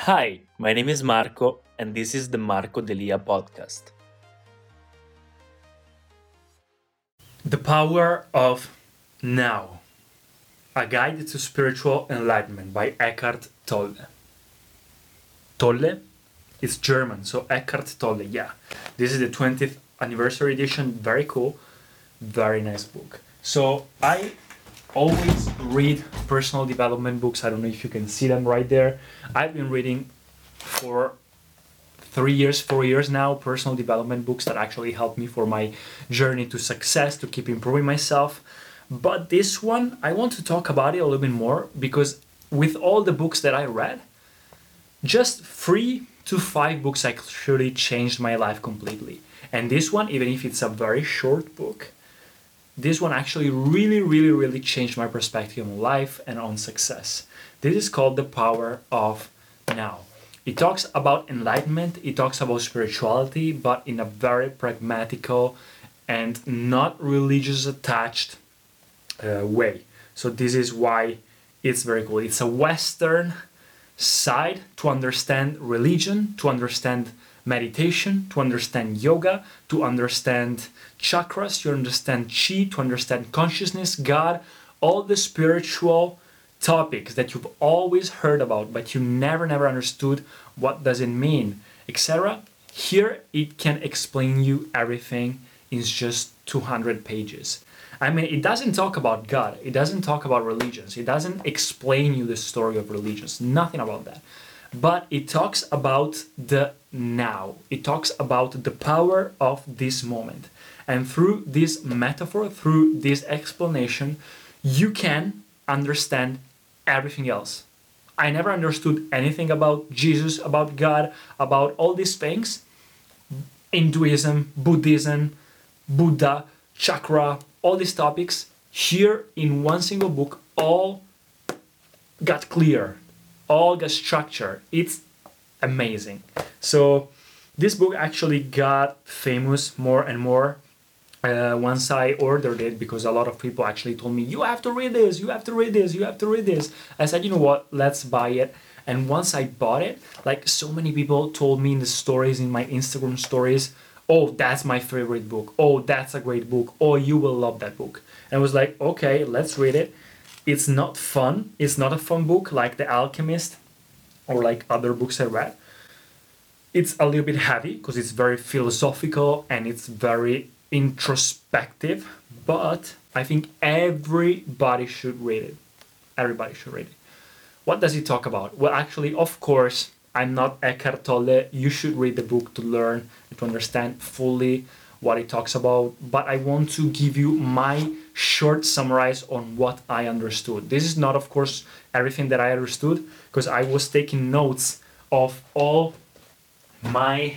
Hi, my name is Marco, and this is the Marco Delia podcast. The Power of Now A Guide to Spiritual Enlightenment by Eckhart Tolle. Tolle is German, so Eckhart Tolle, yeah. This is the 20th anniversary edition, very cool, very nice book. So I always read personal development books. I don't know if you can see them right there. I've been reading for three years, four years now, personal development books that actually helped me for my journey to success, to keep improving myself. But this one, I want to talk about it a little bit more because with all the books that I read, just three to five books actually changed my life completely. And this one, even if it's a very short book, this one actually really, really, really changed my perspective on life and on success. This is called The Power of Now. It talks about enlightenment, it talks about spirituality, but in a very pragmatical and not religious attached uh, way. So, this is why it's very cool. It's a Western side to understand religion, to understand meditation, to understand yoga, to understand chakras, to understand chi, to understand consciousness, God, all the spiritual topics that you've always heard about but you never never understood what does it mean, etc. Here it can explain you everything in just 200 pages. I mean, it doesn't talk about God, it doesn't talk about religions, it doesn't explain you the story of religions, nothing about that but it talks about the now. It talks about the power of this moment. And through this metaphor, through this explanation, you can understand everything else. I never understood anything about Jesus, about God, about all these things. Hinduism, Buddhism, Buddha, chakra, all these topics here in one single book all got clear all the structure. It's amazing. So this book actually got famous more and more uh, once I ordered it because a lot of people actually told me, you have to read this, you have to read this, you have to read this. I said, you know what, let's buy it. And once I bought it, like so many people told me in the stories, in my Instagram stories, oh, that's my favorite book. Oh, that's a great book. Oh, you will love that book. And I was like, okay, let's read it it's not fun. It's not a fun book like The Alchemist or like other books I read. It's a little bit heavy because it's very philosophical and it's very introspective, but I think everybody should read it. Everybody should read it. What does it talk about? Well, actually, of course, I'm not Eckhart Tolle. You should read the book to learn to understand fully what it talks about, but I want to give you my short summarize on what I understood. This is not, of course, everything that I understood because I was taking notes of all my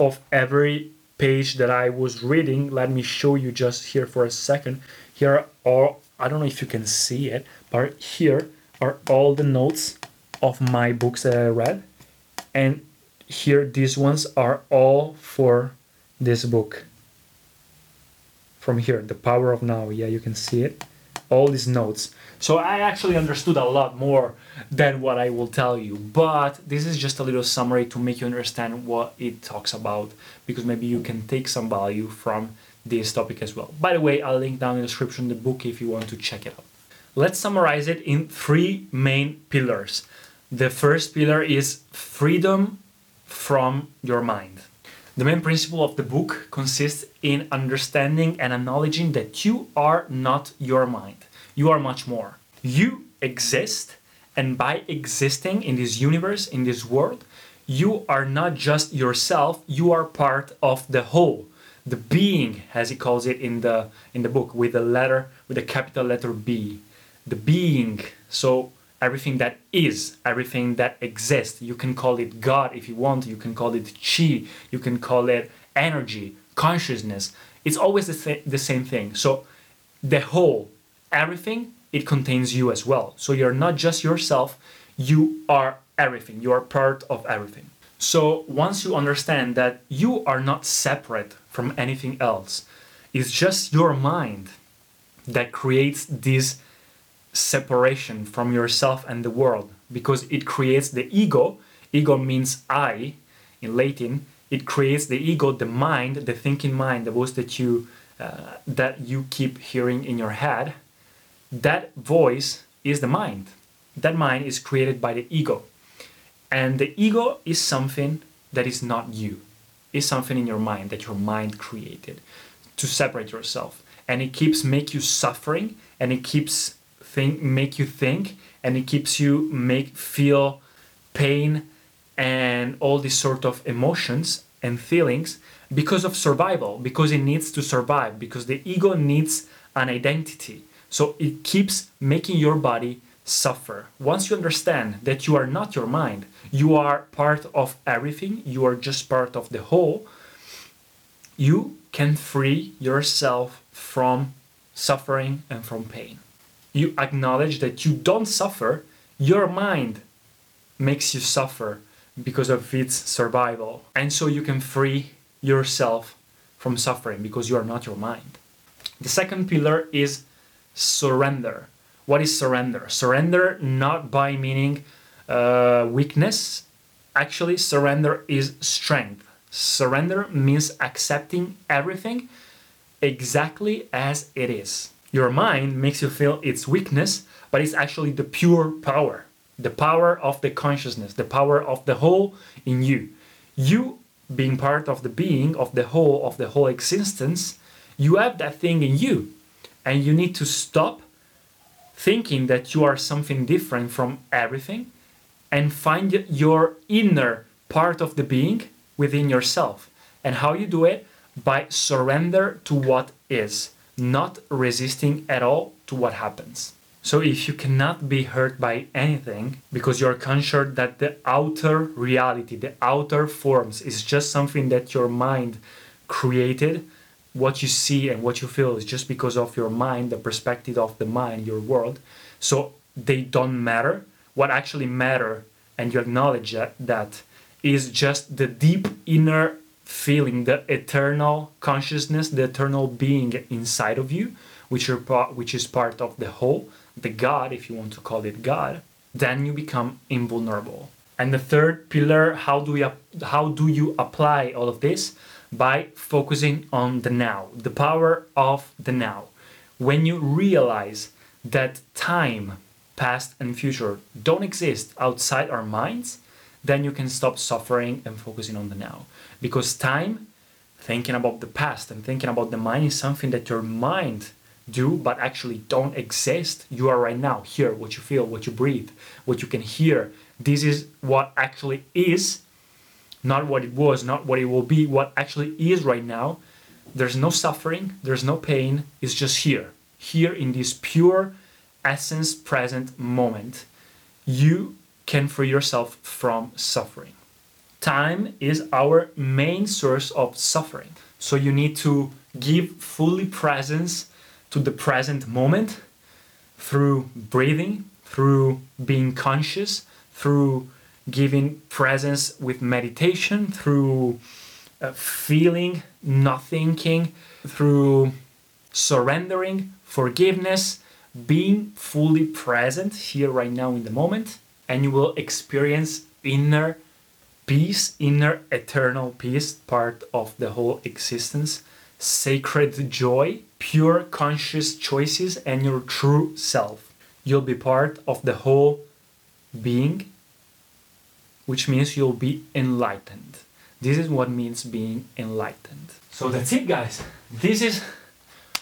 of every page that I was reading. Let me show you just here for a second. Here are all I don't know if you can see it, but here are all the notes of my books that I read. And here these ones are all for this book from here the power of now. Yeah you can see it. All these notes. So i actually understood a lot more than what i will tell you but this is just a little summary to make you understand what it talks about because maybe you can take some value from this topic as well. By the way i'll link down in the description the book if you want to check it out. Let's summarize it in three main pillars. The first pillar is freedom from your mind the main principle of the book consists in understanding and acknowledging that you are not your mind. You are much more. You exist, and by existing in this universe, in this world, you are not just yourself, you are part of the whole. The being, as he calls it in the in the book, with the letter with a capital letter B. The being. So everything that is, everything that exists. You can call it God if you want, you can call it chi, you can call it energy, consciousness. It's always the, th- the same thing. So the whole, everything, it contains you as well. So you're not just yourself, you are everything, you are part of everything. So once you understand that you are not separate from anything else, it's just your mind that creates this separation from yourself and the world because it creates the ego ego means I in Latin. It creates the ego, the mind, the thinking mind, the voice that you uh, that you keep hearing in your head. That voice is the mind. That mind is created by the ego, and the ego is something that is not you. Is something in your mind that your mind created to separate yourself, and it keeps make you suffering, and it keeps think make you think and it keeps you make feel pain and all these sort of emotions and feelings because of survival because it needs to survive because the ego needs an identity. So it keeps making your body suffer. Once you understand that you are not your mind you are part of everything you are just part of the whole you can free yourself from suffering and from pain you acknowledge that you don't suffer, your mind makes you suffer because of its survival. And so you can free yourself from suffering because you are not your mind. The second pillar is surrender. What is surrender? Surrender not by meaning uh, weakness. Actually, surrender is strength. Surrender means accepting everything exactly as it is. Your mind makes you feel its weakness, but it's actually the pure power, the power of the consciousness, the power of the whole in you. You being part of the being of the whole of the whole existence, you have that thing in you. And you need to stop thinking that you are something different from everything and find your inner part of the being within yourself. And how you do it? By surrender to what is not resisting at all to what happens. So if you cannot be hurt by anything because you're conscious that the outer reality, the outer forms is just something that your mind created, what you see and what you feel is just because of your mind, the perspective of the mind, your world. So they don't matter. What actually matter and you acknowledge that, that is just the deep inner feeling the eternal consciousness, the eternal being inside of you, which are which is part of the whole, the God, if you want to call it God, then you become invulnerable. And the third pillar, how do we how do you apply all of this? By focusing on the now, the power of the now. When you realize that time, past and future don't exist outside our minds, then you can stop suffering and focusing on the now. Because time, thinking about the past and thinking about the mind is something that your mind do but actually don't exist. You are right now here, what you feel, what you breathe, what you can hear. This is what actually is, not what it was, not what it will be, what actually is right now. There's no suffering, there's no pain, it's just here. Here in this pure essence present moment. You can free yourself from suffering. Time is our main source of suffering. So you need to give fully presence to the present moment through breathing, through being conscious, through giving presence with meditation, through uh, feeling, not thinking, through surrendering, forgiveness, being fully present here right now in the moment and you will experience inner peace, inner eternal peace, part of the whole existence, sacred joy, pure conscious choices, and your true self. You'll be part of the whole being, which means you'll be enlightened. This is what means being enlightened. So that's it, guys. This is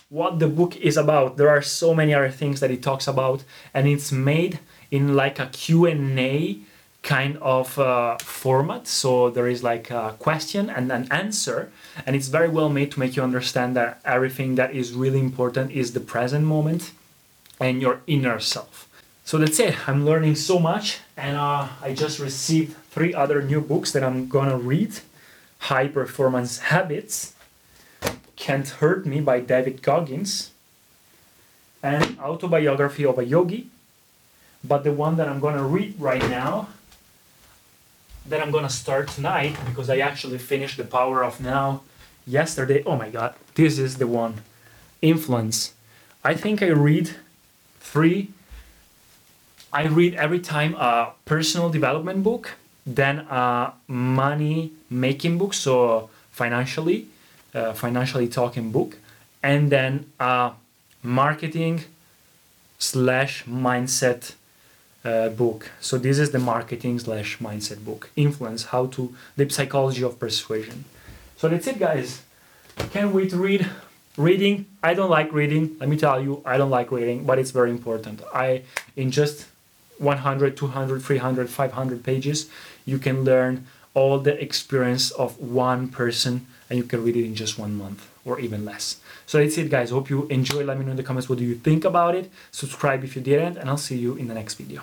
what the book is about. There are so many other things that it talks about, and it's made in like a Q&A kind of uh, format. So there is like a question and an answer, and it's very well made to make you understand that everything that is really important is the present moment and your inner self. So that's it. I'm learning so much, and uh, I just received three other new books that I'm gonna read. High Performance Habits, Can't Hurt Me by David Goggins, and Autobiography of a Yogi but the one that I'm gonna read right now, that I'm gonna start tonight because I actually finished The Power of Now yesterday. Oh my god, this is the one. Influence. I think I read three. I read every time a personal development book then a money making book, so financially, uh, financially talking book, and then a marketing slash mindset uh, book. So this is the marketing slash mindset book. Influence how to the psychology of persuasion. So that's it, guys. Can't wait to read. Reading, I don't like reading. Let me tell you, I don't like reading, but it's very important. I in just 100, 200, 300, 500 pages, you can learn all the experience of one person and you can read it in just one month or even less. So that's it, guys. Hope you enjoy. Let me know in the comments what do you think about it. Subscribe if you didn't, and I'll see you in the next video.